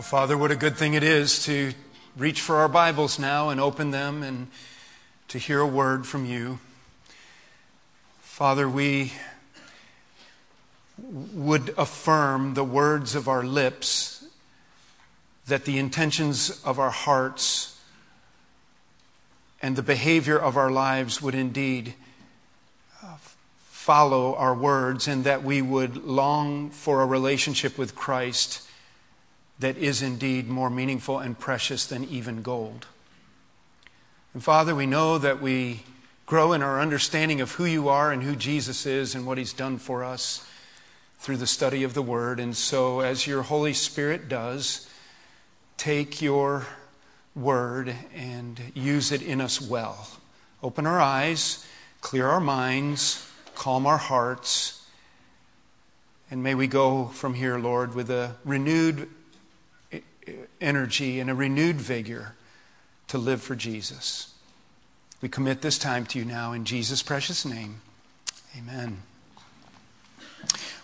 Well, Father, what a good thing it is to reach for our Bibles now and open them and to hear a word from you. Father, we would affirm the words of our lips that the intentions of our hearts and the behavior of our lives would indeed uh, follow our words and that we would long for a relationship with Christ that is indeed more meaningful and precious than even gold. And Father, we know that we grow in our understanding of who you are and who Jesus is and what he's done for us through the study of the Word. And so, as your Holy Spirit does, take your Word and use it in us well. Open our eyes, clear our minds, calm our hearts. And may we go from here, Lord, with a renewed energy and a renewed vigor to live for Jesus. We commit this time to you now in Jesus' precious name. Amen.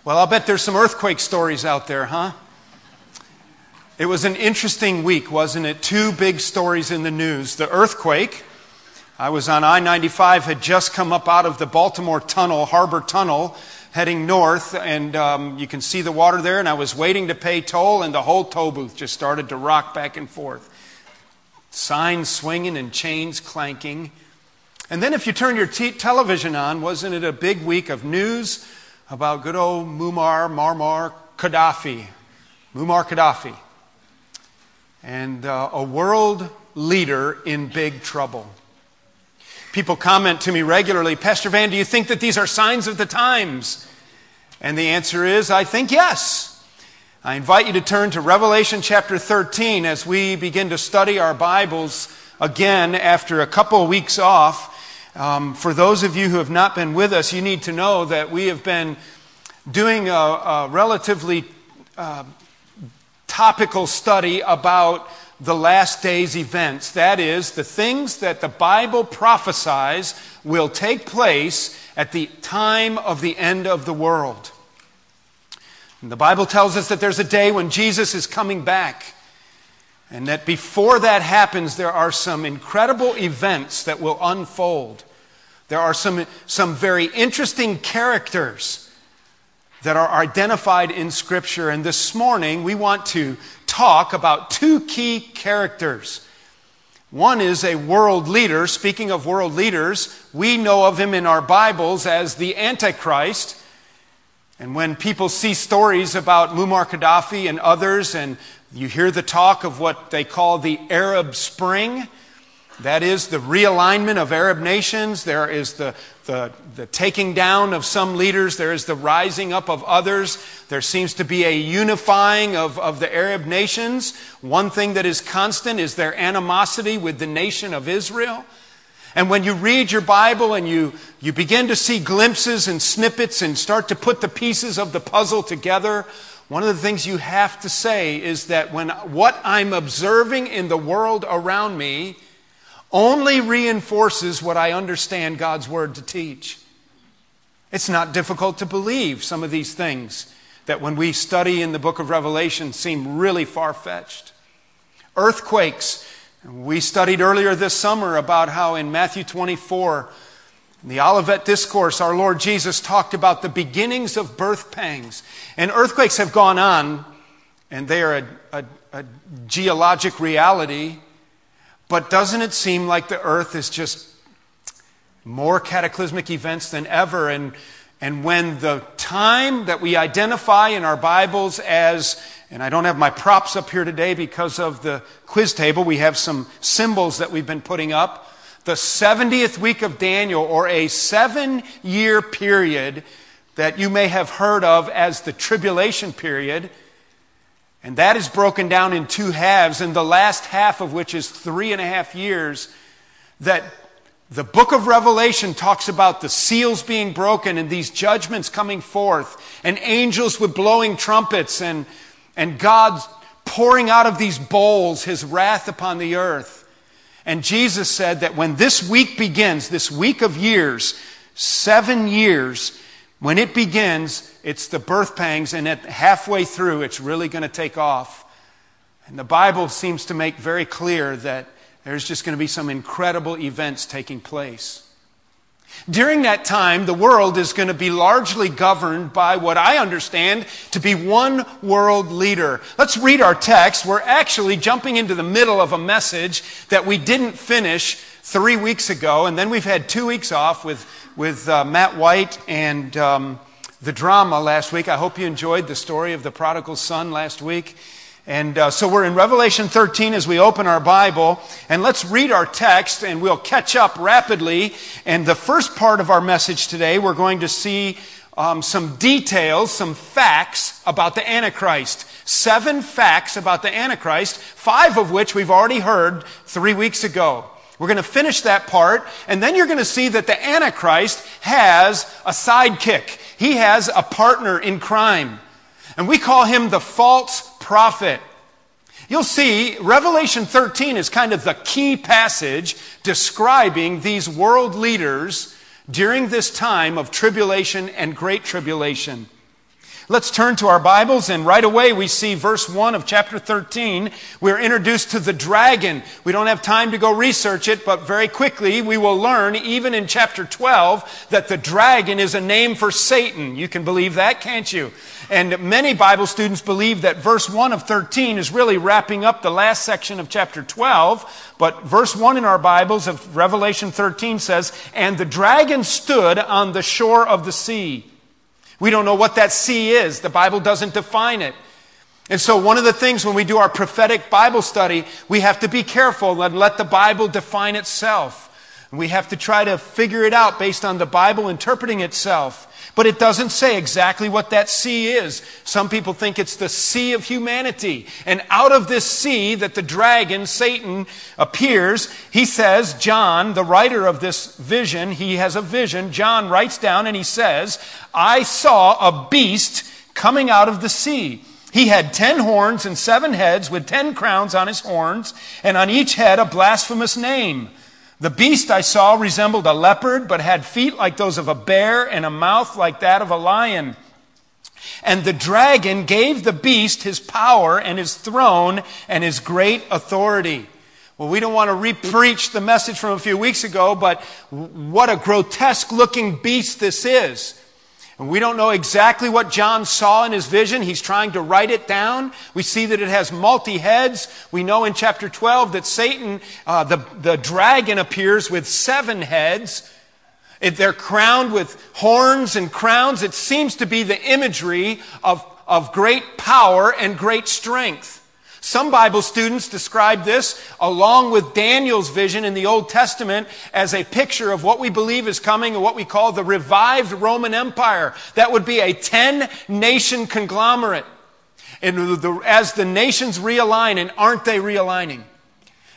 Well, I'll bet there's some earthquake stories out there, huh? It was an interesting week, wasn't it? Two big stories in the news. The earthquake, I was on I 95, had just come up out of the Baltimore Tunnel, Harbor Tunnel, heading north, and um, you can see the water there. And I was waiting to pay toll, and the whole toll booth just started to rock back and forth. Signs swinging and chains clanking. And then, if you turn your t- television on, wasn't it a big week of news about good old Muammar Marmar Gaddafi? Muammar Gaddafi. And uh, a world leader in big trouble. People comment to me regularly, Pastor Van, do you think that these are signs of the times? And the answer is, I think yes. I invite you to turn to Revelation chapter 13 as we begin to study our Bibles again after a couple of weeks off. Um, for those of you who have not been with us, you need to know that we have been doing a, a relatively uh, topical study about the last days events. That is, the things that the Bible prophesies will take place at the time of the end of the world. And the Bible tells us that there's a day when Jesus is coming back. And that before that happens, there are some incredible events that will unfold. There are some, some very interesting characters that are identified in Scripture. And this morning, we want to talk about two key characters. One is a world leader. Speaking of world leaders, we know of him in our Bibles as the Antichrist. And when people see stories about Muammar Gaddafi and others, and you hear the talk of what they call the Arab Spring, that is the realignment of Arab nations. There is the, the, the, taking down of some leaders. There is the rising up of others. There seems to be a unifying of, of the Arab nations. One thing that is constant is their animosity with the nation of Israel. And when you read your Bible and you, you begin to see glimpses and snippets and start to put the pieces of the puzzle together, one of the things you have to say is that when what I'm observing in the world around me only reinforces what I understand God's Word to teach. It's not difficult to believe some of these things that when we study in the book of Revelation seem really far fetched. Earthquakes. We studied earlier this summer about how in Matthew 24, in the Olivet Discourse, our Lord Jesus talked about the beginnings of birth pangs. And earthquakes have gone on, and they are a, a, a geologic reality. But doesn't it seem like the earth is just more cataclysmic events than ever? And, and when the time that we identify in our Bibles as, and I don't have my props up here today because of the quiz table, we have some symbols that we've been putting up. The 70th week of Daniel, or a seven year period that you may have heard of as the tribulation period and that is broken down in two halves, and the last half of which is three and a half years, that the book of Revelation talks about the seals being broken and these judgments coming forth, and angels with blowing trumpets, and, and God pouring out of these bowls his wrath upon the earth. And Jesus said that when this week begins, this week of years, seven years, when it begins, it's the birth pangs, and at halfway through, it's really going to take off. And the Bible seems to make very clear that there's just going to be some incredible events taking place. During that time, the world is going to be largely governed by what I understand to be one world leader. Let's read our text. We're actually jumping into the middle of a message that we didn't finish three weeks ago, and then we've had two weeks off with, with uh, Matt White and um, the drama last week. I hope you enjoyed the story of the prodigal son last week. And uh, so we're in Revelation 13 as we open our Bible. And let's read our text and we'll catch up rapidly. And the first part of our message today, we're going to see um, some details, some facts about the Antichrist. Seven facts about the Antichrist, five of which we've already heard three weeks ago. We're going to finish that part, and then you're going to see that the Antichrist has a sidekick. He has a partner in crime. And we call him the false prophet. You'll see Revelation 13 is kind of the key passage describing these world leaders during this time of tribulation and great tribulation. Let's turn to our Bibles, and right away we see verse 1 of chapter 13. We're introduced to the dragon. We don't have time to go research it, but very quickly we will learn, even in chapter 12, that the dragon is a name for Satan. You can believe that, can't you? And many Bible students believe that verse 1 of 13 is really wrapping up the last section of chapter 12. But verse 1 in our Bibles of Revelation 13 says, And the dragon stood on the shore of the sea. We don't know what that sea is. The Bible doesn't define it. And so, one of the things when we do our prophetic Bible study, we have to be careful and let the Bible define itself. We have to try to figure it out based on the Bible interpreting itself. But it doesn't say exactly what that sea is. Some people think it's the sea of humanity. And out of this sea that the dragon, Satan, appears, he says, John, the writer of this vision, he has a vision. John writes down and he says, I saw a beast coming out of the sea. He had ten horns and seven heads with ten crowns on his horns, and on each head a blasphemous name. The beast I saw resembled a leopard, but had feet like those of a bear and a mouth like that of a lion. And the dragon gave the beast his power and his throne and his great authority. Well, we don't want to repreach the message from a few weeks ago, but what a grotesque looking beast this is. And we don't know exactly what John saw in his vision. He's trying to write it down. We see that it has multi heads. We know in chapter 12 that Satan, uh, the, the dragon, appears with seven heads. They're crowned with horns and crowns. It seems to be the imagery of, of great power and great strength. Some Bible students describe this, along with Daniel's vision in the Old Testament, as a picture of what we believe is coming and what we call the revived Roman Empire. That would be a 10 nation conglomerate. And as the nations realign, and aren't they realigning?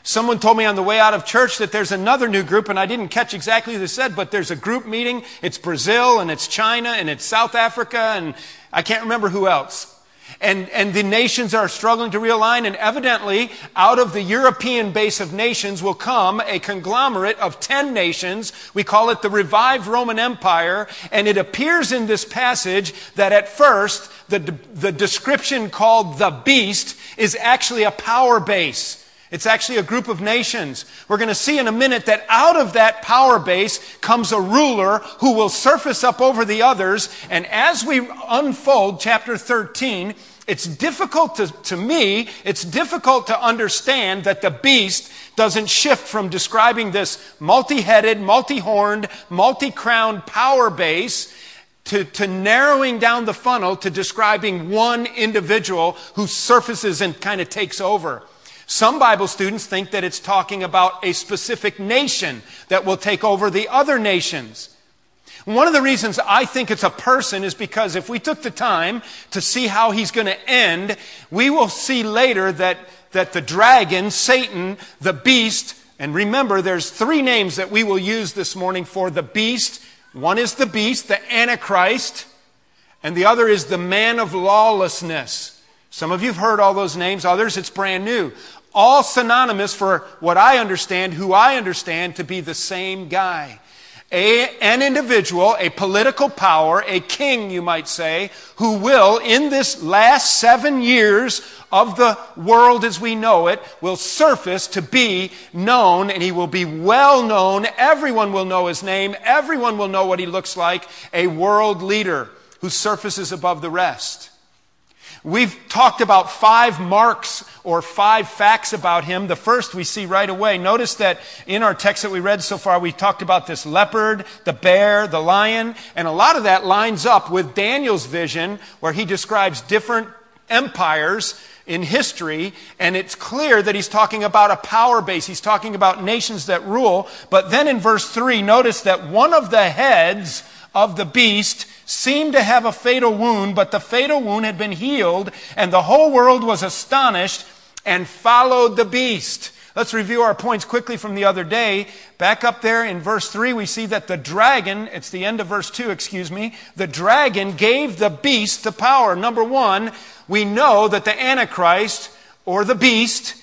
Someone told me on the way out of church that there's another new group, and I didn't catch exactly what they said, but there's a group meeting. It's Brazil, and it's China, and it's South Africa, and I can't remember who else. And, and the nations are struggling to realign, and evidently, out of the European base of nations will come a conglomerate of 10 nations. We call it the revived Roman Empire, and it appears in this passage that at first, the, the description called the beast is actually a power base. It's actually a group of nations. We're going to see in a minute that out of that power base comes a ruler who will surface up over the others. And as we unfold chapter 13, it's difficult to, to me, it's difficult to understand that the beast doesn't shift from describing this multi headed, multi horned, multi crowned power base to, to narrowing down the funnel to describing one individual who surfaces and kind of takes over. Some Bible students think that it's talking about a specific nation that will take over the other nations. One of the reasons I think it's a person is because if we took the time to see how he's going to end, we will see later that, that the dragon, Satan, the beast, and remember there's three names that we will use this morning for the beast. One is the beast, the Antichrist, and the other is the man of lawlessness. Some of you have heard all those names, others it's brand new. All synonymous for what I understand, who I understand to be the same guy. a, an individual, a political power, a king, you might say, who will, in this last seven years of the world as we know it, will surface to be known, and he will be well known. Everyone will know his name. Everyone will know what he looks like. A world leader who surfaces above the rest. We've talked about five marks or five facts about him. The first we see right away. Notice that in our text that we read so far, we talked about this leopard, the bear, the lion, and a lot of that lines up with Daniel's vision where he describes different empires in history, and it's clear that he's talking about a power base. He's talking about nations that rule. But then in verse 3, notice that one of the heads of the beast seemed to have a fatal wound, but the fatal wound had been healed, and the whole world was astonished and followed the beast. Let's review our points quickly from the other day. Back up there in verse 3, we see that the dragon, it's the end of verse 2, excuse me, the dragon gave the beast the power. Number one, we know that the Antichrist or the beast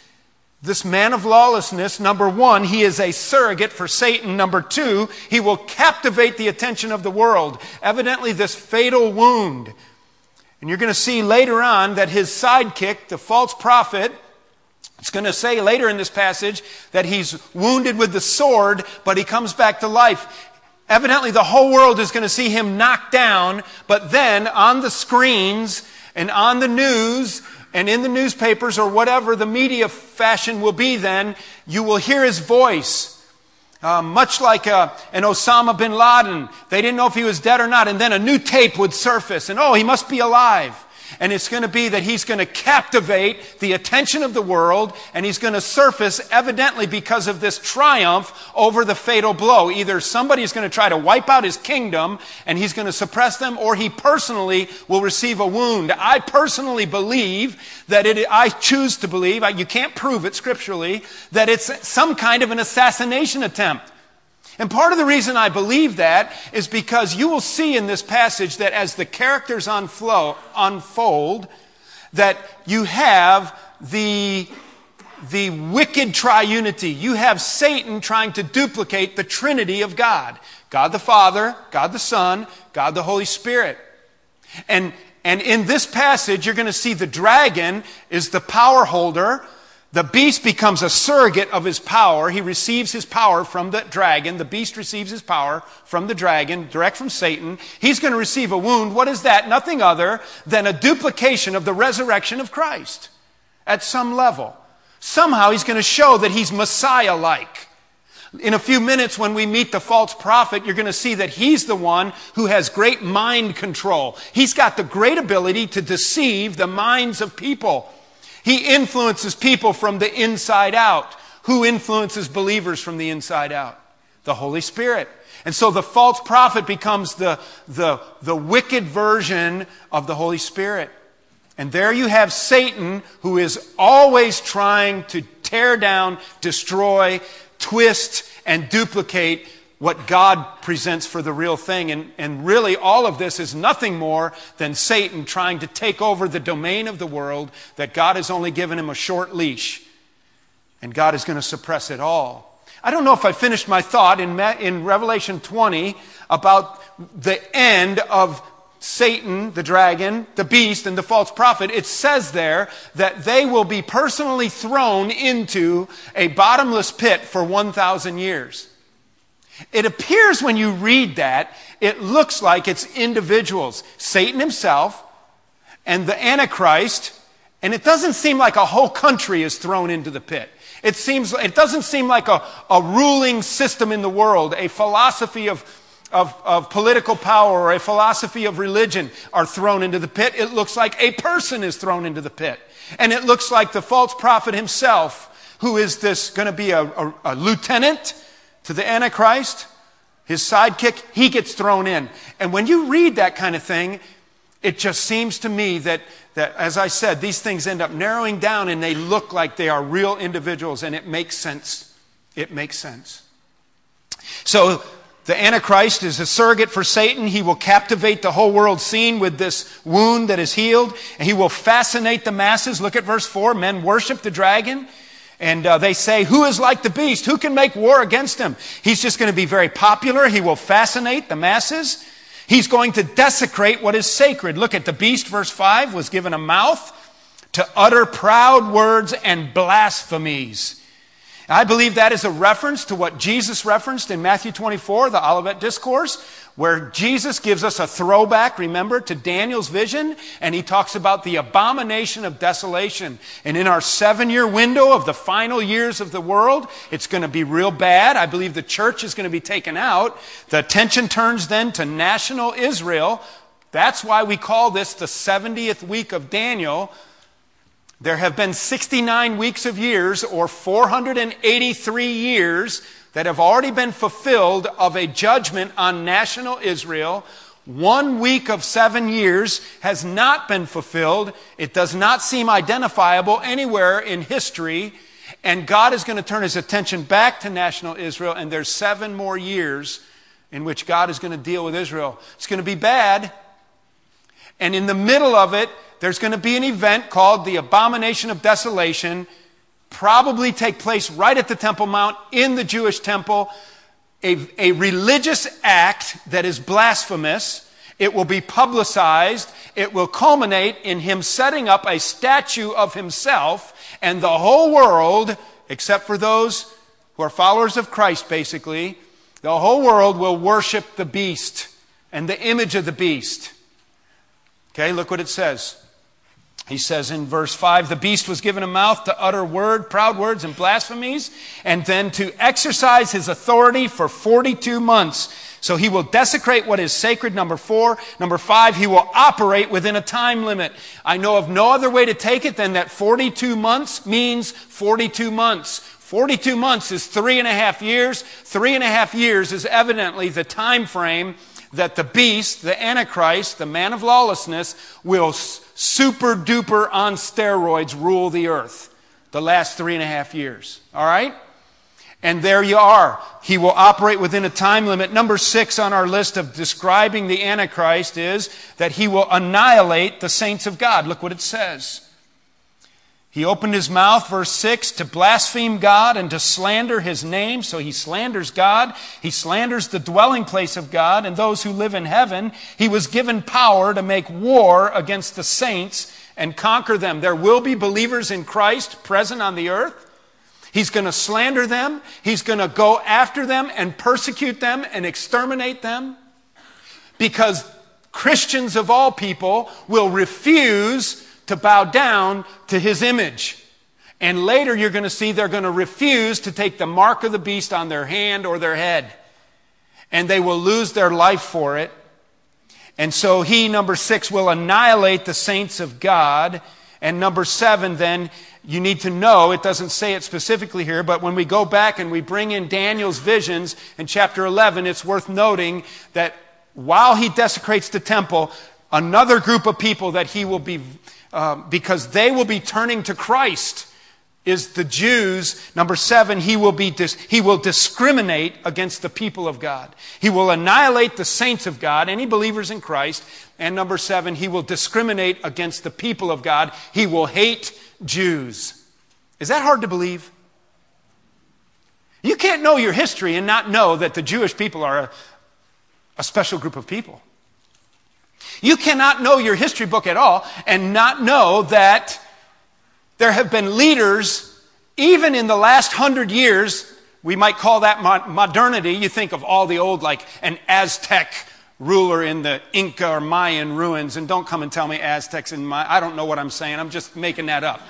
this man of lawlessness, number one, he is a surrogate for Satan. Number two, he will captivate the attention of the world. Evidently, this fatal wound. And you're going to see later on that his sidekick, the false prophet, it's going to say later in this passage that he's wounded with the sword, but he comes back to life. Evidently, the whole world is going to see him knocked down, but then on the screens and on the news and in the newspapers or whatever the media fashion will be then, you will hear his voice. Uh, much like uh, an Osama bin Laden. They didn't know if he was dead or not. And then a new tape would surface, and oh, he must be alive. And it's going to be that he's going to captivate the attention of the world and he's going to surface evidently because of this triumph over the fatal blow. Either somebody is going to try to wipe out his kingdom and he's going to suppress them or he personally will receive a wound. I personally believe that it, I choose to believe, you can't prove it scripturally, that it's some kind of an assassination attempt. And part of the reason I believe that is because you will see in this passage that as the characters unflow, unfold, that you have the, the wicked triunity. You have Satan trying to duplicate the Trinity of God God the Father, God the Son, God the Holy Spirit. And, and in this passage, you're going to see the dragon is the power holder the beast becomes a surrogate of his power. He receives his power from the dragon. The beast receives his power from the dragon, direct from Satan. He's going to receive a wound. What is that? Nothing other than a duplication of the resurrection of Christ at some level. Somehow he's going to show that he's Messiah like. In a few minutes, when we meet the false prophet, you're going to see that he's the one who has great mind control. He's got the great ability to deceive the minds of people. He influences people from the inside out. Who influences believers from the inside out? The Holy Spirit. And so the false prophet becomes the, the, the wicked version of the Holy Spirit. And there you have Satan, who is always trying to tear down, destroy, twist, and duplicate what God presents for the real thing. And, and really, all of this is nothing more than Satan trying to take over the domain of the world that God has only given him a short leash. And God is going to suppress it all. I don't know if I finished my thought in, in Revelation 20 about the end of Satan, the dragon, the beast, and the false prophet, it says there that they will be personally thrown into a bottomless pit for 1,000 years. It appears when you read that, it looks like it's individuals Satan himself and the Antichrist, and it doesn't seem like a whole country is thrown into the pit. It, seems, it doesn't seem like a, a ruling system in the world, a philosophy of, of, of political power or a philosophy of religion are thrown into the pit. It looks like a person is thrown into the pit. And it looks like the false prophet himself, who is this going to be a, a, a lieutenant to the Antichrist, his sidekick, he gets thrown in. And when you read that kind of thing, it just seems to me that, that, as I said, these things end up narrowing down and they look like they are real individuals, and it makes sense. It makes sense. So, the Antichrist is a surrogate for Satan. He will captivate the whole world scene with this wound that is healed, and he will fascinate the masses. Look at verse 4 men worship the dragon And uh, they say, Who is like the beast? Who can make war against him? He's just going to be very popular. He will fascinate the masses. He's going to desecrate what is sacred. Look at the beast, verse 5, was given a mouth to utter proud words and blasphemies. I believe that is a reference to what Jesus referenced in Matthew 24, the Olivet Discourse, where Jesus gives us a throwback, remember, to Daniel's vision, and he talks about the abomination of desolation. And in our seven year window of the final years of the world, it's going to be real bad. I believe the church is going to be taken out. The attention turns then to national Israel. That's why we call this the 70th week of Daniel there have been 69 weeks of years, or 483 years, that have already been fulfilled of a judgment on national Israel. One week of seven years has not been fulfilled. It does not seem identifiable anywhere in history. And God is going to turn his attention back to national Israel, and there's seven more years in which God is going to deal with Israel. It's going to be bad. And in the middle of it, there's going to be an event called the Abomination of Desolation, probably take place right at the Temple Mount in the Jewish temple. A, a religious act that is blasphemous. It will be publicized. It will culminate in him setting up a statue of himself, and the whole world, except for those who are followers of Christ, basically, the whole world will worship the beast and the image of the beast. Okay, look what it says. He says in verse 5 the beast was given a mouth to utter word, proud words and blasphemies, and then to exercise his authority for 42 months. So he will desecrate what is sacred, number four. Number five, he will operate within a time limit. I know of no other way to take it than that 42 months means 42 months. 42 months is three and a half years. Three and a half years is evidently the time frame that the beast, the Antichrist, the man of lawlessness, will super duper on steroids rule the earth the last three and a half years. All right? And there you are. He will operate within a time limit. Number six on our list of describing the Antichrist is that he will annihilate the saints of God. Look what it says. He opened his mouth, verse 6, to blaspheme God and to slander his name. So he slanders God. He slanders the dwelling place of God and those who live in heaven. He was given power to make war against the saints and conquer them. There will be believers in Christ present on the earth. He's going to slander them. He's going to go after them and persecute them and exterminate them because Christians of all people will refuse to bow down to his image. And later you're going to see they're going to refuse to take the mark of the beast on their hand or their head. And they will lose their life for it. And so he, number six, will annihilate the saints of God. And number seven, then, you need to know, it doesn't say it specifically here, but when we go back and we bring in Daniel's visions in chapter 11, it's worth noting that while he desecrates the temple, another group of people that he will be um, because they will be turning to Christ is the Jews. Number seven, he will, be dis- he will discriminate against the people of God. He will annihilate the saints of God, any believers in Christ. And number seven, he will discriminate against the people of God. He will hate Jews. Is that hard to believe? You can't know your history and not know that the Jewish people are a, a special group of people. You cannot know your history book at all and not know that there have been leaders, even in the last hundred years, we might call that modernity. You think of all the old, like an Aztec ruler in the Inca or Mayan ruins, and don't come and tell me Aztecs and Maya. I don't know what I'm saying, I'm just making that up.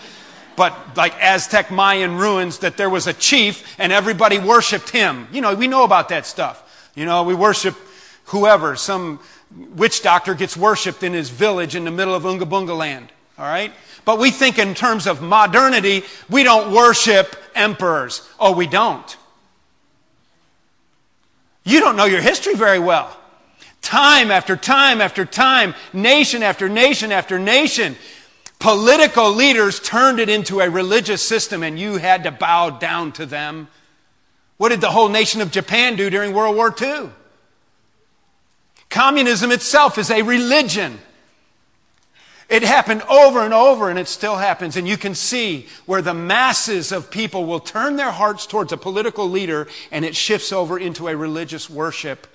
But like Aztec Mayan ruins, that there was a chief and everybody worshiped him. You know, we know about that stuff. You know, we worship whoever, some witch doctor gets worshiped in his village in the middle of Unga Bunga land. All right? But we think in terms of modernity, we don't worship emperors. Oh, we don't. You don't know your history very well. Time after time after time, nation after nation after nation, political leaders turned it into a religious system and you had to bow down to them. What did the whole nation of Japan do during World War II? Communism itself is a religion. It happened over and over, and it still happens. And you can see where the masses of people will turn their hearts towards a political leader, and it shifts over into a religious worship.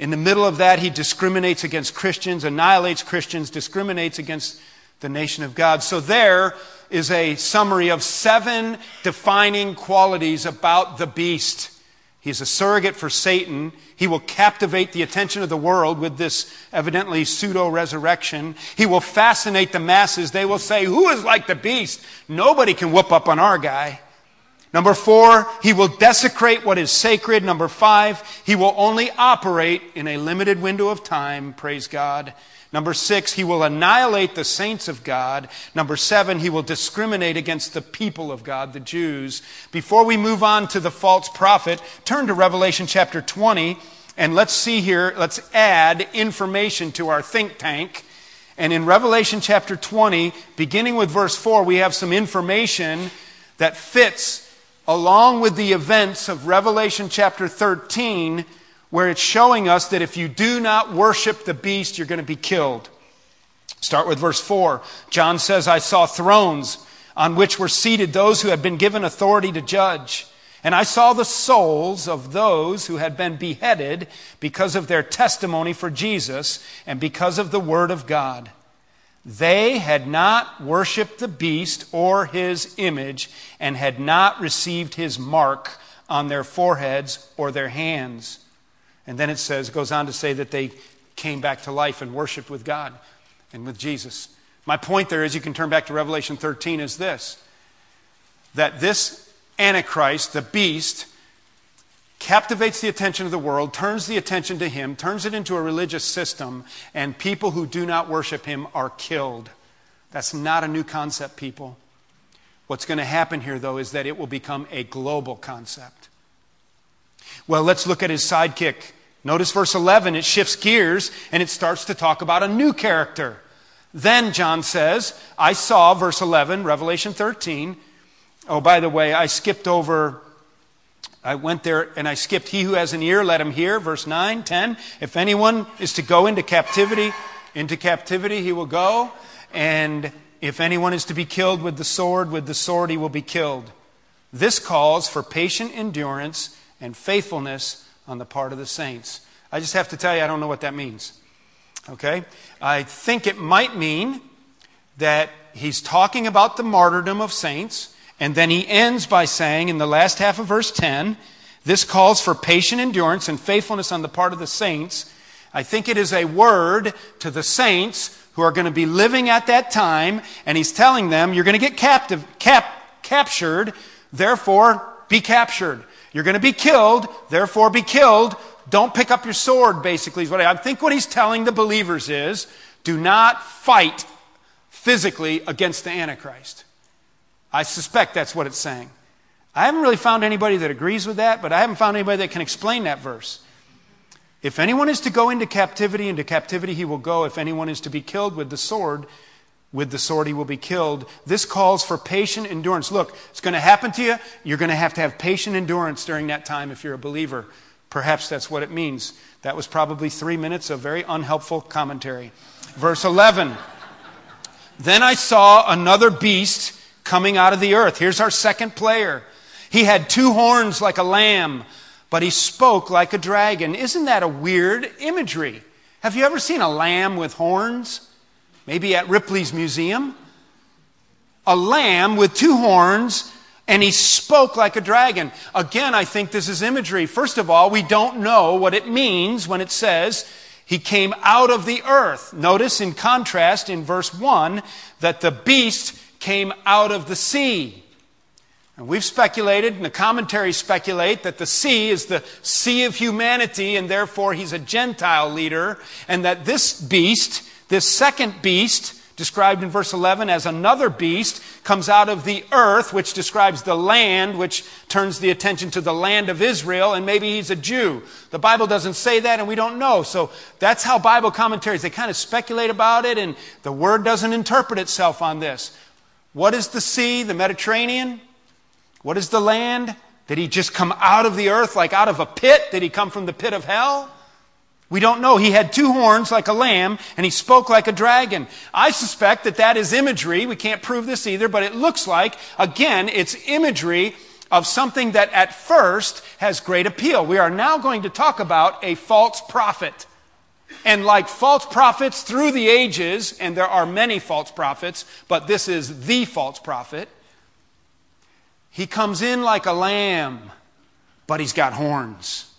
In the middle of that, he discriminates against Christians, annihilates Christians, discriminates against the nation of God. So there is a summary of seven defining qualities about the beast. He's a surrogate for Satan. He will captivate the attention of the world with this evidently pseudo resurrection. He will fascinate the masses. They will say, Who is like the beast? Nobody can whoop up on our guy. Number four, he will desecrate what is sacred. Number five, he will only operate in a limited window of time. Praise God. Number six, he will annihilate the saints of God. Number seven, he will discriminate against the people of God, the Jews. Before we move on to the false prophet, turn to Revelation chapter 20 and let's see here, let's add information to our think tank. And in Revelation chapter 20, beginning with verse 4, we have some information that fits along with the events of Revelation chapter 13 where it's showing us that if you do not worship the beast, you're going to be killed. Start with verse 4. John says, I saw thrones on which were seated those who had been given authority to judge. And I saw the souls of those who had been beheaded because of their testimony for Jesus and because of the word of God. They had not worshiped the beast or his image and had not received his mark on their foreheads or their hands. And then it says, it goes on to say that they came back to life and worshiped with God and with Jesus. My point there is, you can turn back to Revelation 13, is this that this Antichrist, the beast, captivates the attention of the world, turns the attention to him, turns it into a religious system, and people who do not worship him are killed. That's not a new concept, people. What's going to happen here, though, is that it will become a global concept. Well, let's look at his sidekick. Notice verse 11, it shifts gears and it starts to talk about a new character. Then John says, I saw, verse 11, Revelation 13. Oh, by the way, I skipped over, I went there and I skipped, He who has an ear, let him hear, verse 9, 10. If anyone is to go into captivity, into captivity he will go. And if anyone is to be killed with the sword, with the sword he will be killed. This calls for patient endurance and faithfulness on the part of the saints. I just have to tell you, I don't know what that means. Okay? I think it might mean that he's talking about the martyrdom of saints, and then he ends by saying in the last half of verse 10, this calls for patient endurance and faithfulness on the part of the saints. I think it is a word to the saints who are going to be living at that time, and he's telling them, you're going to get captive, cap, captured, therefore be captured. You're going to be killed, therefore be killed. Don't pick up your sword, basically, is what I, I think what he's telling the believers is do not fight physically against the Antichrist. I suspect that's what it's saying. I haven't really found anybody that agrees with that, but I haven't found anybody that can explain that verse. If anyone is to go into captivity, into captivity he will go. If anyone is to be killed with the sword, with the sword he will be killed. This calls for patient endurance. Look, it's going to happen to you. You're going to have to have patient endurance during that time if you're a believer. Perhaps that's what it means. That was probably three minutes of very unhelpful commentary. Verse 11. Then I saw another beast coming out of the earth. Here's our second player. He had two horns like a lamb, but he spoke like a dragon. Isn't that a weird imagery? Have you ever seen a lamb with horns? Maybe at Ripley's Museum, a lamb with two horns, and he spoke like a dragon. Again, I think this is imagery. First of all, we don't know what it means when it says he came out of the earth. Notice, in contrast, in verse 1, that the beast came out of the sea. And we've speculated, and the commentaries speculate, that the sea is the sea of humanity, and therefore he's a Gentile leader, and that this beast this second beast, described in verse 11 as another beast, comes out of the earth, which describes the land, which turns the attention to the land of Israel, and maybe he's a Jew. The Bible doesn't say that, and we don't know. So that's how Bible commentaries, they kind of speculate about it, and the word doesn't interpret itself on this. What is the sea, the Mediterranean? What is the land? Did he just come out of the earth like out of a pit? Did he come from the pit of hell? We don't know. He had two horns like a lamb, and he spoke like a dragon. I suspect that that is imagery. We can't prove this either, but it looks like, again, it's imagery of something that at first has great appeal. We are now going to talk about a false prophet. And like false prophets through the ages, and there are many false prophets, but this is the false prophet, he comes in like a lamb, but he's got horns.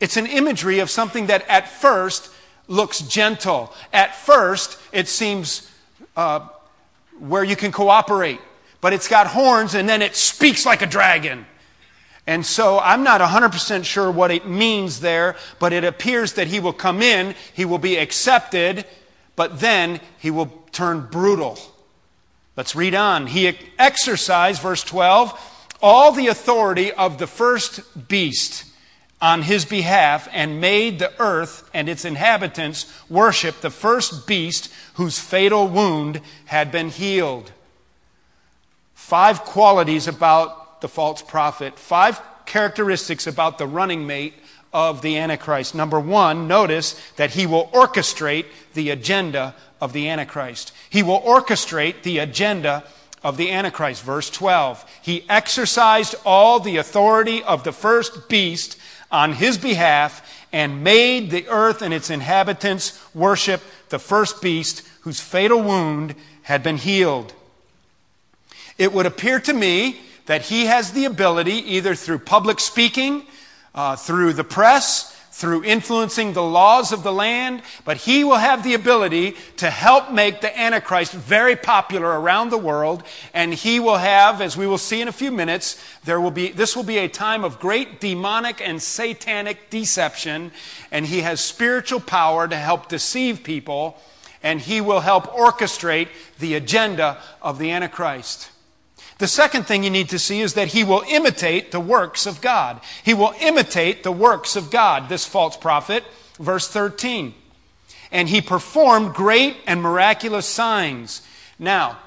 It's an imagery of something that at first looks gentle. At first, it seems uh, where you can cooperate, but it's got horns and then it speaks like a dragon. And so I'm not 100% sure what it means there, but it appears that he will come in, he will be accepted, but then he will turn brutal. Let's read on. He exercised, verse 12, all the authority of the first beast on his behalf and made the earth and its inhabitants worship the first beast whose fatal wound had been healed. Five qualities about the false prophet. Five characteristics about the running mate of the Antichrist. Number one, notice that he will orchestrate the agenda of the Antichrist. He will orchestrate the agenda of the Antichrist. Verse 12. He exercised all the authority of the first beast on his behalf and made the earth and its inhabitants worship the first beast whose fatal wound had been healed. It would appear to me that he has the ability, either through public speaking, uh, through the press, through influencing the laws of the land, but he will have the ability to help make the Antichrist very popular around the world. And he will have, as we will see in a few minutes, there will be, this will be a time of great demonic and satanic deception. And he has spiritual power to help deceive people. And he will help orchestrate the agenda of the Antichrist. The second thing you need to see is that he will imitate the works of God. He will imitate the works of God, this false prophet. Verse 13. And he performed great and miraculous signs. Now,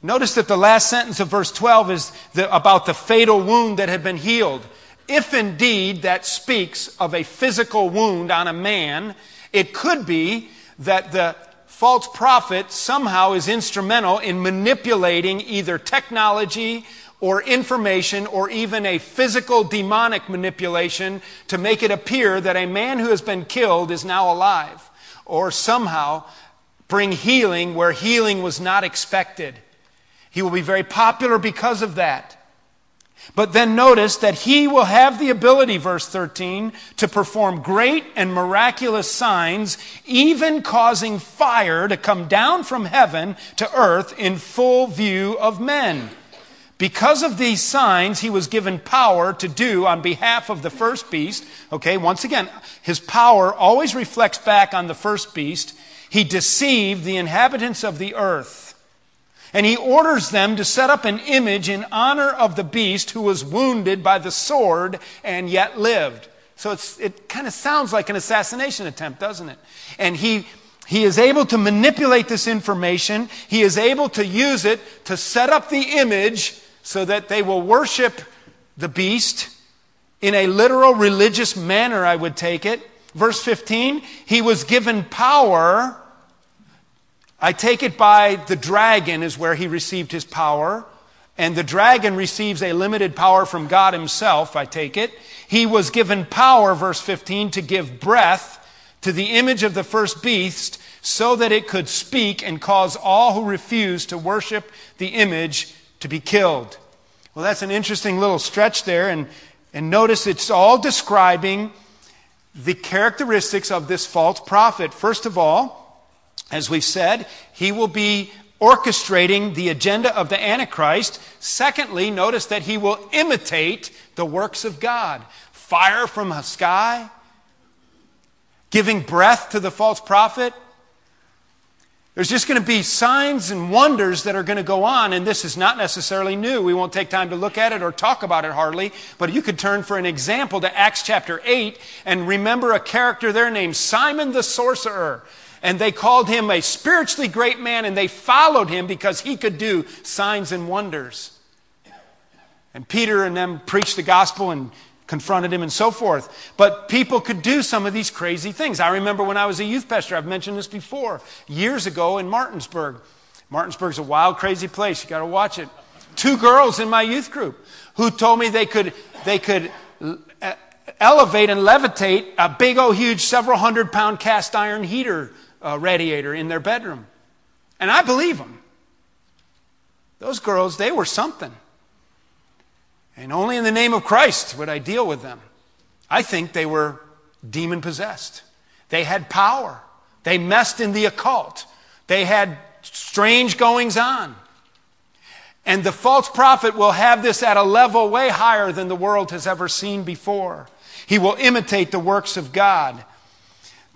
notice that the last sentence of verse 12 is the, about the fatal wound that had been healed. If indeed that speaks of a physical wound on a man, it could be that the false prophet somehow is instrumental in manipulating either technology or information or even a physical demonic manipulation to make it appear that a man who has been killed is now alive or somehow bring healing where healing was not expected. He will be very popular because of that. But then notice that he will have the ability, verse 13, to perform great and miraculous signs, even causing fire to come down from heaven to earth in full view of men. Because of these signs, he was given power to do on behalf of the first beast. Okay, once again, his power always reflects back on the first beast. He deceived the inhabitants of the earth and he orders them to set up an image in honor of the beast who was wounded by the sword and yet lived. So it kind of sounds like an assassination attempt, doesn't it? And he, he is able to manipulate this information. He is able to use it to set up the image so that they will worship the beast in a literal religious manner, I would take it. Verse 15, he was given power I take it by the dragon is where he received his power. And the dragon receives a limited power from God himself, I take it. He was given power, verse 15, to give breath to the image of the first beast so that it could speak and cause all who refuse to worship the image to be killed. Well, that's an interesting little stretch there. And, and notice it's all describing the characteristics of this false prophet. First of all, as we've said, he will be orchestrating the agenda of the Antichrist. Secondly, notice that he will imitate the works of God. Fire from the sky, giving breath to the false prophet. There's just going to be signs and wonders that are going to go on, and this is not necessarily new. We won't take time to look at it or talk about it hardly, but you could turn for an example to Acts chapter 8 and remember a character there named Simon the sorcerer and they called him a spiritually great man, and they followed him because he could do signs and wonders. And Peter and them preached the gospel and confronted him and so forth. But people could do some of these crazy things. I remember when I was a youth pastor, I've mentioned this before, years ago in Martinsburg. Martinsburg's a wild, crazy place. You got to watch it. Two girls in my youth group who told me they could, they could uh, elevate and levitate a big, oh, huge, several hundred pound cast iron heater uh, radiator in their bedroom. And I believe them. Those girls, they were something. And only in the name of Christ would I deal with them. I think they were demon possessed. They had power. They messed in the occult. They had strange goings on. And the false prophet will have this at a level way higher than the world has ever seen before. He will imitate the works of God.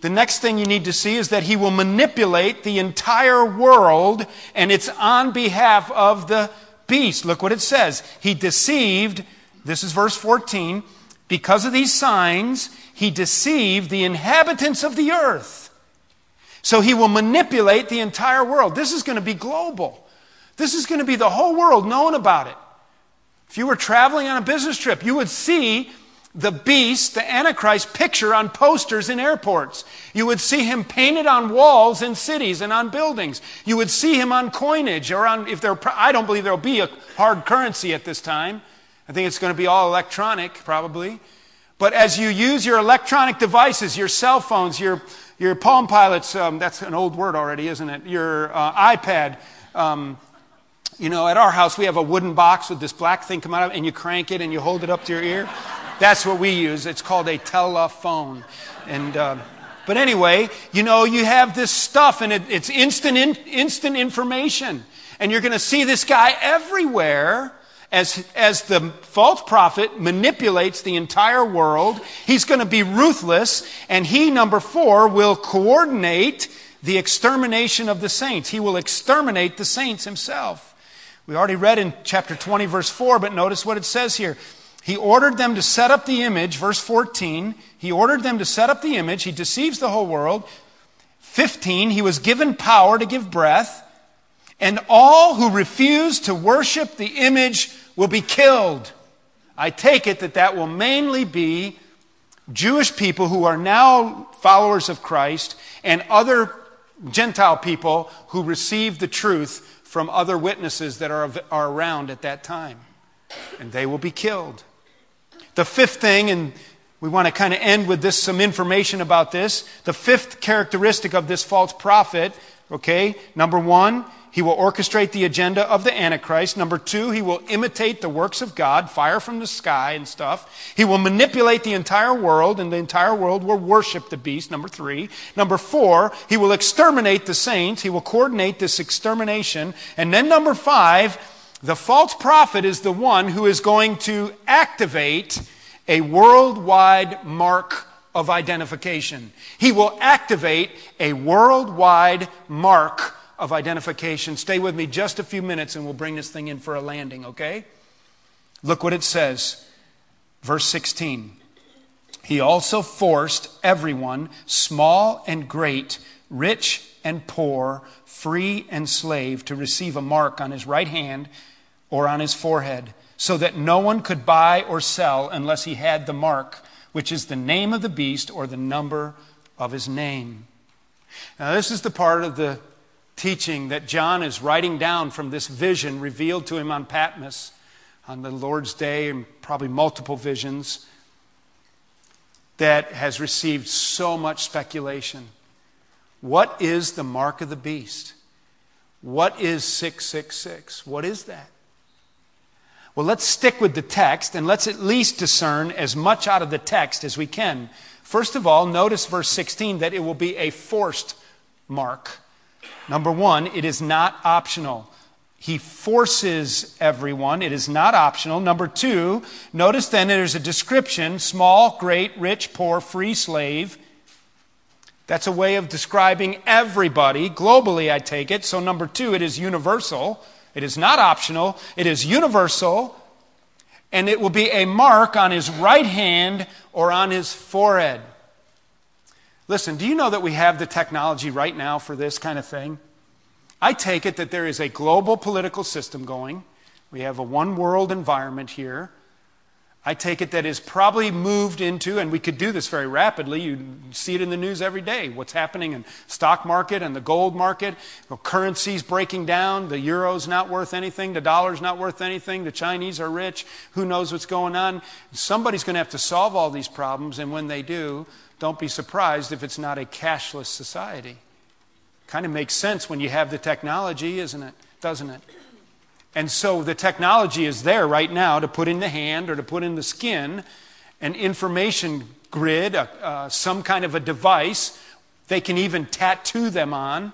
The next thing you need to see is that he will manipulate the entire world, and it's on behalf of the beast. Look what it says. He deceived, this is verse 14, because of these signs, he deceived the inhabitants of the earth. So he will manipulate the entire world. This is going to be global. This is going to be the whole world knowing about it. If you were traveling on a business trip, you would see the beast, the Antichrist picture on posters in airports. You would see him painted on walls in cities and on buildings. You would see him on coinage or on, if there, I don't believe there'll be a hard currency at this time. I think it's going to be all electronic, probably. But as you use your electronic devices, your cell phones, your, your Palm Pilots, um, that's an old word already, isn't it? Your uh, iPad, um, you know, at our house we have a wooden box with this black thing come out of it, and you crank it and you hold it up to your ear. That's what we use. It's called a telephone. And, uh, but anyway, you know, you have this stuff and it, it's instant, in, instant information. And you're going to see this guy everywhere as, as the false prophet manipulates the entire world. He's going to be ruthless. And he, number four, will coordinate the extermination of the saints. He will exterminate the saints himself. We already read in chapter 20, verse 4, but notice what it says here. He ordered them to set up the image, verse 14. He ordered them to set up the image. He deceives the whole world. 15. He was given power to give breath. And all who refuse to worship the image will be killed. I take it that that will mainly be Jewish people who are now followers of Christ and other Gentile people who receive the truth from other witnesses that are, are around at that time. And they will be killed. The fifth thing, and we want to kind of end with this some information about this. The fifth characteristic of this false prophet, okay, number one, he will orchestrate the agenda of the Antichrist. Number two, he will imitate the works of God, fire from the sky and stuff. He will manipulate the entire world, and the entire world will worship the beast. Number three. Number four, he will exterminate the saints. He will coordinate this extermination. And then number five, the false prophet is the one who is going to activate a worldwide mark of identification. He will activate a worldwide mark of identification. Stay with me just a few minutes and we'll bring this thing in for a landing, okay? Look what it says. Verse 16. He also forced everyone, small and great, rich and poor, free and slave, to receive a mark on his right hand or on his forehead, so that no one could buy or sell unless he had the mark, which is the name of the beast or the number of his name. Now, this is the part of the teaching that John is writing down from this vision revealed to him on Patmos on the Lord's day, and probably multiple visions, that has received so much speculation. What is the mark of the beast? What is 666? What is that? Well, let's stick with the text and let's at least discern as much out of the text as we can. First of all, notice verse 16 that it will be a forced mark. Number one, it is not optional. He forces everyone. It is not optional. Number two, notice then there's a description small, great, rich, poor, free, slave. That's a way of describing everybody, globally, I take it. So, number two, it is universal. It is not optional, it is universal, and it will be a mark on his right hand or on his forehead. Listen, do you know that we have the technology right now for this kind of thing? I take it that there is a global political system going. We have a one world environment here. I take it that is probably moved into, and we could do this very rapidly. You see it in the news every day. What's happening in stock market and the gold market, currencies breaking down. The euro's not worth anything. The dollar's not worth anything. The Chinese are rich. Who knows what's going on? Somebody's going to have to solve all these problems, and when they do, don't be surprised if it's not a cashless society. Kind of makes sense when you have the technology, isn't it? Doesn't it? And so the technology is there right now to put in the hand or to put in the skin an information grid, uh, some kind of a device. They can even tattoo them on.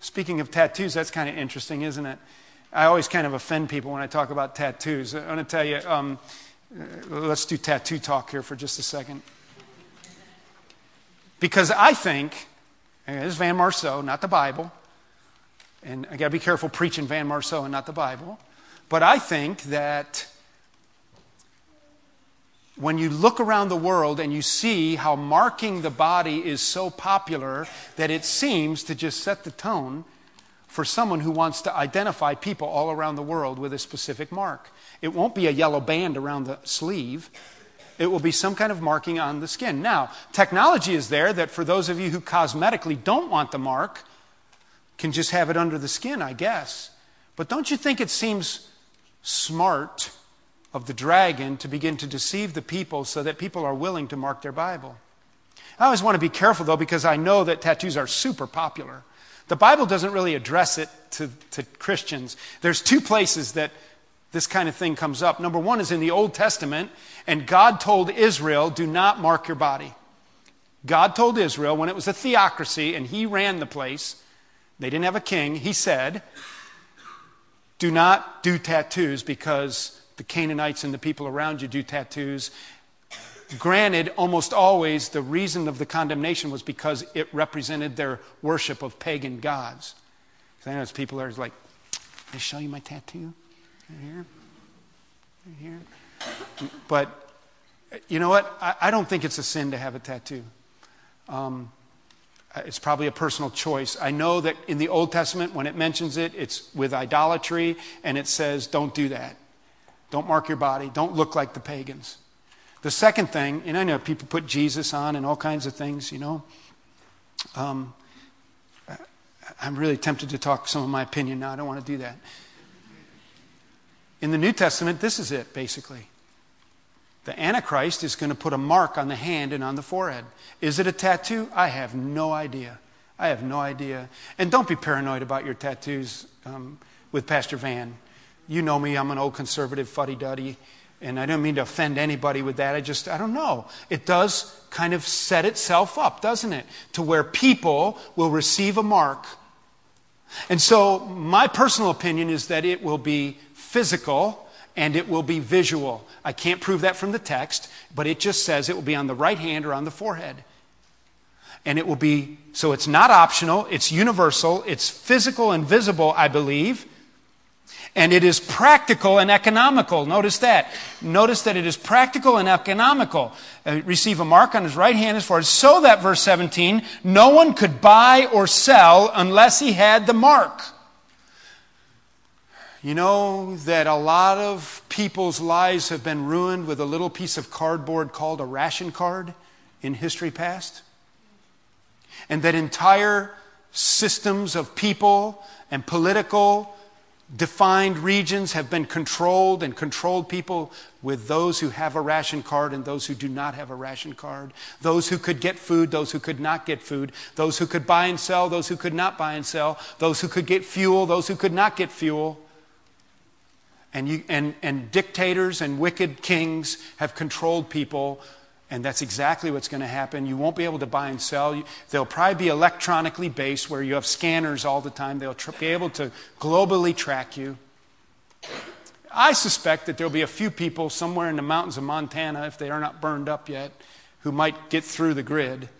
Speaking of tattoos, that's kind of interesting, isn't it? I always kind of offend people when I talk about tattoos. I want to tell you, um, uh, let's do tattoo talk here for just a second. Because I think, this is Van Marceau, not the Bible, and I got to be careful preaching Van Marceau and not the Bible. But I think that when you look around the world and you see how marking the body is so popular that it seems to just set the tone for someone who wants to identify people all around the world with a specific mark. It won't be a yellow band around the sleeve. It will be some kind of marking on the skin. Now, technology is there that for those of you who cosmetically don't want the mark, can just have it under the skin, I guess. But don't you think it seems smart of the dragon to begin to deceive the people so that people are willing to mark their Bible? I always want to be careful, though, because I know that tattoos are super popular. The Bible doesn't really address it to, to Christians. There's two places that this kind of thing comes up. Number one is in the Old Testament, and God told Israel, do not mark your body. God told Israel when it was a theocracy and he ran the place, they didn't have a king. He said, Do not do tattoos because the Canaanites and the people around you do tattoos. Granted, almost always the reason of the condemnation was because it represented their worship of pagan gods. I know people are like, Can I show you my tattoo? Right here? Right here? But you know what? I, I, don't think it's a sin to have a tattoo. Um, it's probably a personal choice. I know that in the Old Testament, when it mentions it, it's with idolatry, and it says, don't do that. Don't mark your body. Don't look like the pagans. The second thing, and I know people put Jesus on and all kinds of things, you know. Um, I'm really tempted to talk some of my opinion now. I don't want to do that. In the New Testament, this is it, basically. The Antichrist is going to put a mark on the hand and on the forehead. Is it a tattoo? I have no idea. I have no idea. And don't be paranoid about your tattoos um, with Pastor Van. You know me, I'm an old conservative fuddy duddy, and I don't mean to offend anybody with that. I just, I don't know. It does kind of set itself up, doesn't it? To where people will receive a mark. And so, my personal opinion is that it will be physical and it will be visual. I can't prove that from the text, but it just says it will be on the right hand or on the forehead. And it will be, so it's not optional, it's universal, it's physical and visible, I believe. And it is practical and economical. Notice that. Notice that it is practical and economical. Uh, receive a mark on his right hand as far as so that, verse 17, no one could buy or sell unless he had the mark. You know that a lot of people's lives have been ruined with a little piece of cardboard called a ration card in history past? And that entire systems of people and political defined regions have been controlled and controlled people with those who have a ration card and those who do not have a ration card, those who could get food, those who could not get food, those who could buy and sell, those who could not buy and sell, those who could get fuel, those who could not get fuel. And, you, and, and dictators and wicked kings have controlled people, and that's exactly what's going to happen. You won't be able to buy and sell. They'll probably be electronically based, where you have scanners all the time. They'll tr- be able to globally track you. I suspect that there'll be a few people somewhere in the mountains of Montana, if they are not burned up yet, who might get through the grid.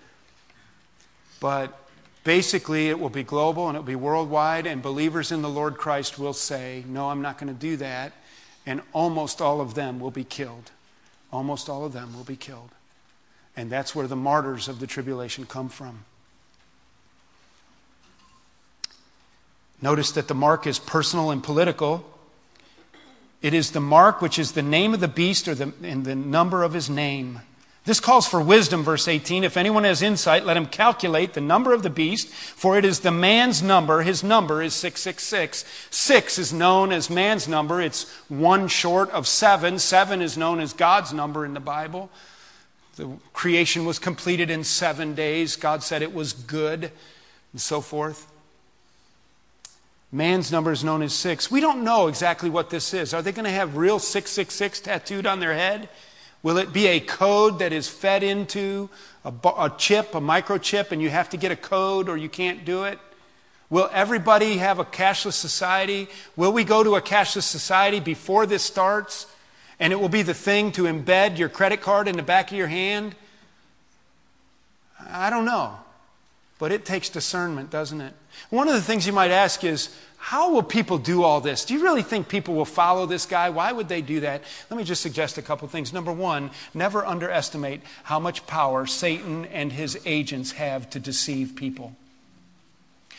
But Basically, it will be global and it will be worldwide, and believers in the Lord Christ will say, No, I'm not going to do that. And almost all of them will be killed. Almost all of them will be killed. And that's where the martyrs of the tribulation come from. Notice that the mark is personal and political. It is the mark which is the name of the beast or the, and the number of his name. This calls for wisdom, verse 18. If anyone has insight, let him calculate the number of the beast, for it is the man's number. His number is 666. Six is known as man's number. It's one short of seven. Seven is known as God's number in the Bible. The creation was completed in seven days. God said it was good, and so forth. Man's number is known as six. We don't know exactly what this is. Are they going to have real 666 tattooed on their head? Will it be a code that is fed into a, a, chip, a microchip, and you have to get a code or you can't do it? Will everybody have a cashless society? Will we go to a cashless society before this starts? And it will be the thing to embed your credit card in the back of your hand? I don't know. But it takes discernment, doesn't it? One of the things you might ask is how will people do all this? Do you really think people will follow this guy? Why would they do that? Let me just suggest a couple things. Number one, never underestimate how much power Satan and his agents have to deceive people.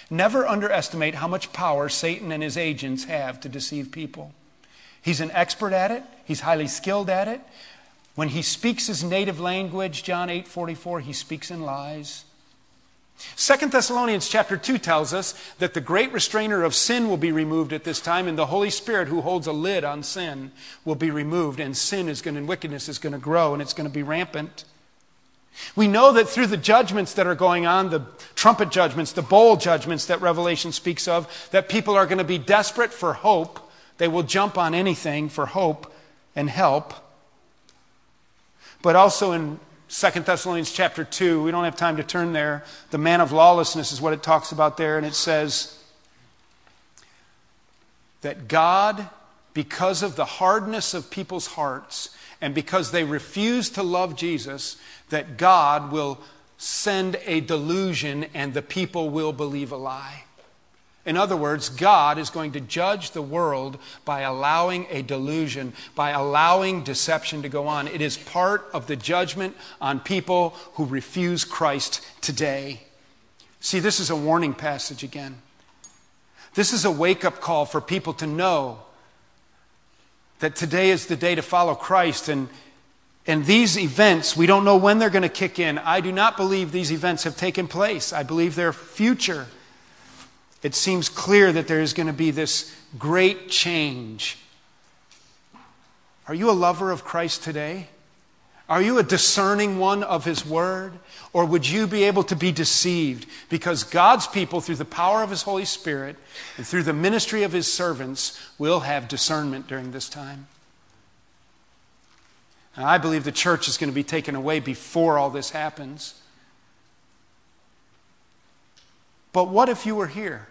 Never underestimate how much power Satan and his agents have to deceive people. He's an expert at it, he's highly skilled at it. When he speaks his native language, John 8 44, he speaks in lies. Second Thessalonians chapter 2 tells us that the great restrainer of sin will be removed at this time, and the Holy Spirit, who holds a lid on sin, will be removed, and sin is going and wickedness is going to grow, and it's going to be rampant. We know that through the judgments that are going on, the trumpet judgments, the bowl judgments that Revelation speaks of, that people are going to be desperate for hope. They will jump on anything for hope and help. But also in Second Thessalonians chapter 2. We don't have time to turn there. The man of lawlessness is what it talks about there, and it says that God, because of the hardness of people's hearts and because they refuse to love Jesus, that God will send a delusion and the people will believe a lie. In other words, God is going to judge the world by allowing a delusion, by allowing deception to go on. It is part of the judgment on people who refuse Christ today. See, this is a warning passage again. This is a wake up call for people to know that today is the day to follow Christ. And, and these events, we don't know when they're going to kick in. I do not believe these events have taken place, I believe they're future it seems clear that there is going to be this great change. Are you a lover of Christ today? Are you a discerning one of His Word? Or would you be able to be deceived? Because God's people, through the power of His Holy Spirit and through the ministry of His servants, will have discernment during this time. And I believe the church is going to be taken away before all this happens. But what if you were here?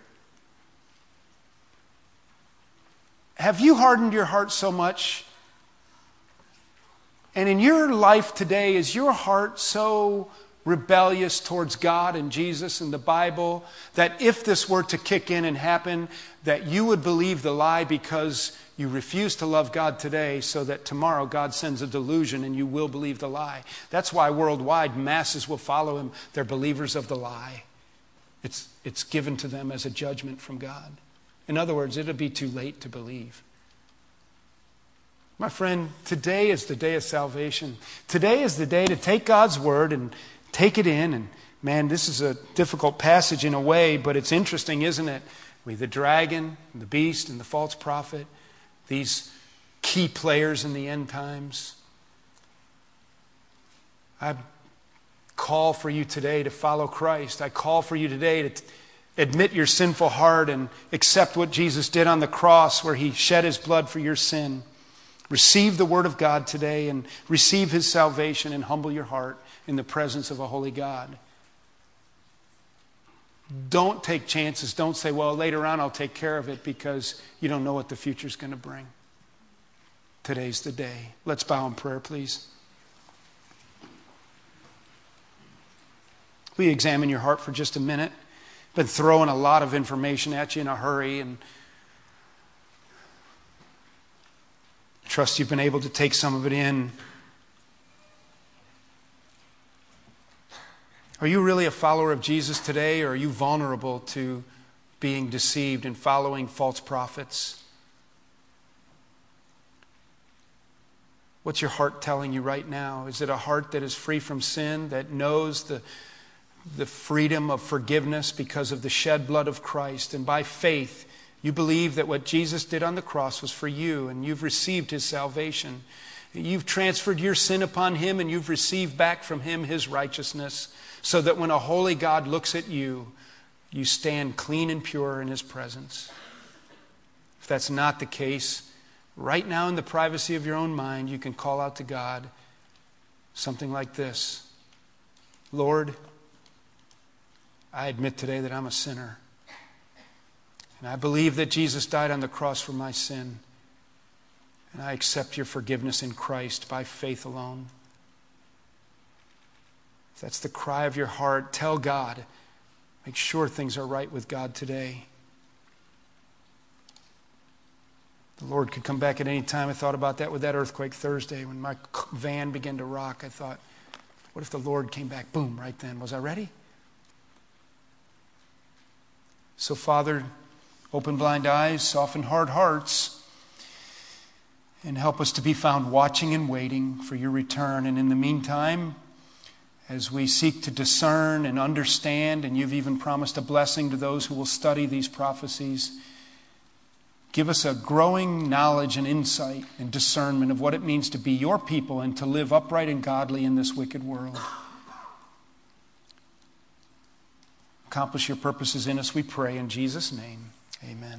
Have you hardened your heart so much? And in your life today, is your heart so rebellious towards God and Jesus and the Bible that if this were to kick in and happen, that you would believe the lie because you refuse to love God today, so that tomorrow God sends a delusion and you will believe the lie. That's why worldwide masses will follow him. They're believers of the lie. It's, it's given to them as a judgment from God. In other words, it'll be too late to believe. My friend, today is the day of salvation. Today is the day to take God's word and take it in. And man, this is a difficult passage in a way, but it's interesting, isn't it? We, the dragon, the beast, and the false prophet, these key players in the end times. I call for you today to follow Christ. I call for you today to t- admit your sinful heart and accept what Jesus did on the cross where he shed his blood for your sin. Receive the word of God today and receive his salvation and humble your heart in the presence of a holy God. Don't take chances. Don't say, well, later on I'll take care of it because you don't know what the future's going to bring. Today's the day. Let's bow in prayer, please. You examine your heart for just a minute? Been throwing a lot of information at you in a hurry, and trust you've been able to take some of it in. Are you really a follower of Jesus today, or are you vulnerable to being deceived and following false prophets? What's your heart telling you right now? Is it a heart that is free from sin, that knows the, the freedom of forgiveness because of the shed blood of Christ? And by faith, you believe that what Jesus did on the cross was for you, and you've received his salvation. You've transferred your sin upon him, and you've received back from him his righteousness, so that when a holy God looks at you, you stand clean and pure in his presence. If that's not the case, right now in the privacy of your own mind, you can call out to God something like this Lord, I admit today that I'm a sinner. And I believe that Jesus died on the cross for my sin. And I accept your forgiveness in Christ by faith alone. If that's the cry of your heart, tell God. Make sure things are right with God today. The Lord could come back at any time. I thought about that with that earthquake Thursday when my van began to rock. I thought, what if the Lord came back? Boom, right then. Was I ready? So, Father, open blind eyes, soften hard hearts, and help us to be found watching and waiting for your return. And in the meantime, as we seek to discern and understand, and you've even promised a blessing to those who will study these prophecies. Give us a growing knowledge and insight and discernment of what it means to be your people and to live upright and godly in this wicked world. Accomplish your purposes in us, we pray. In Jesus' name, amen.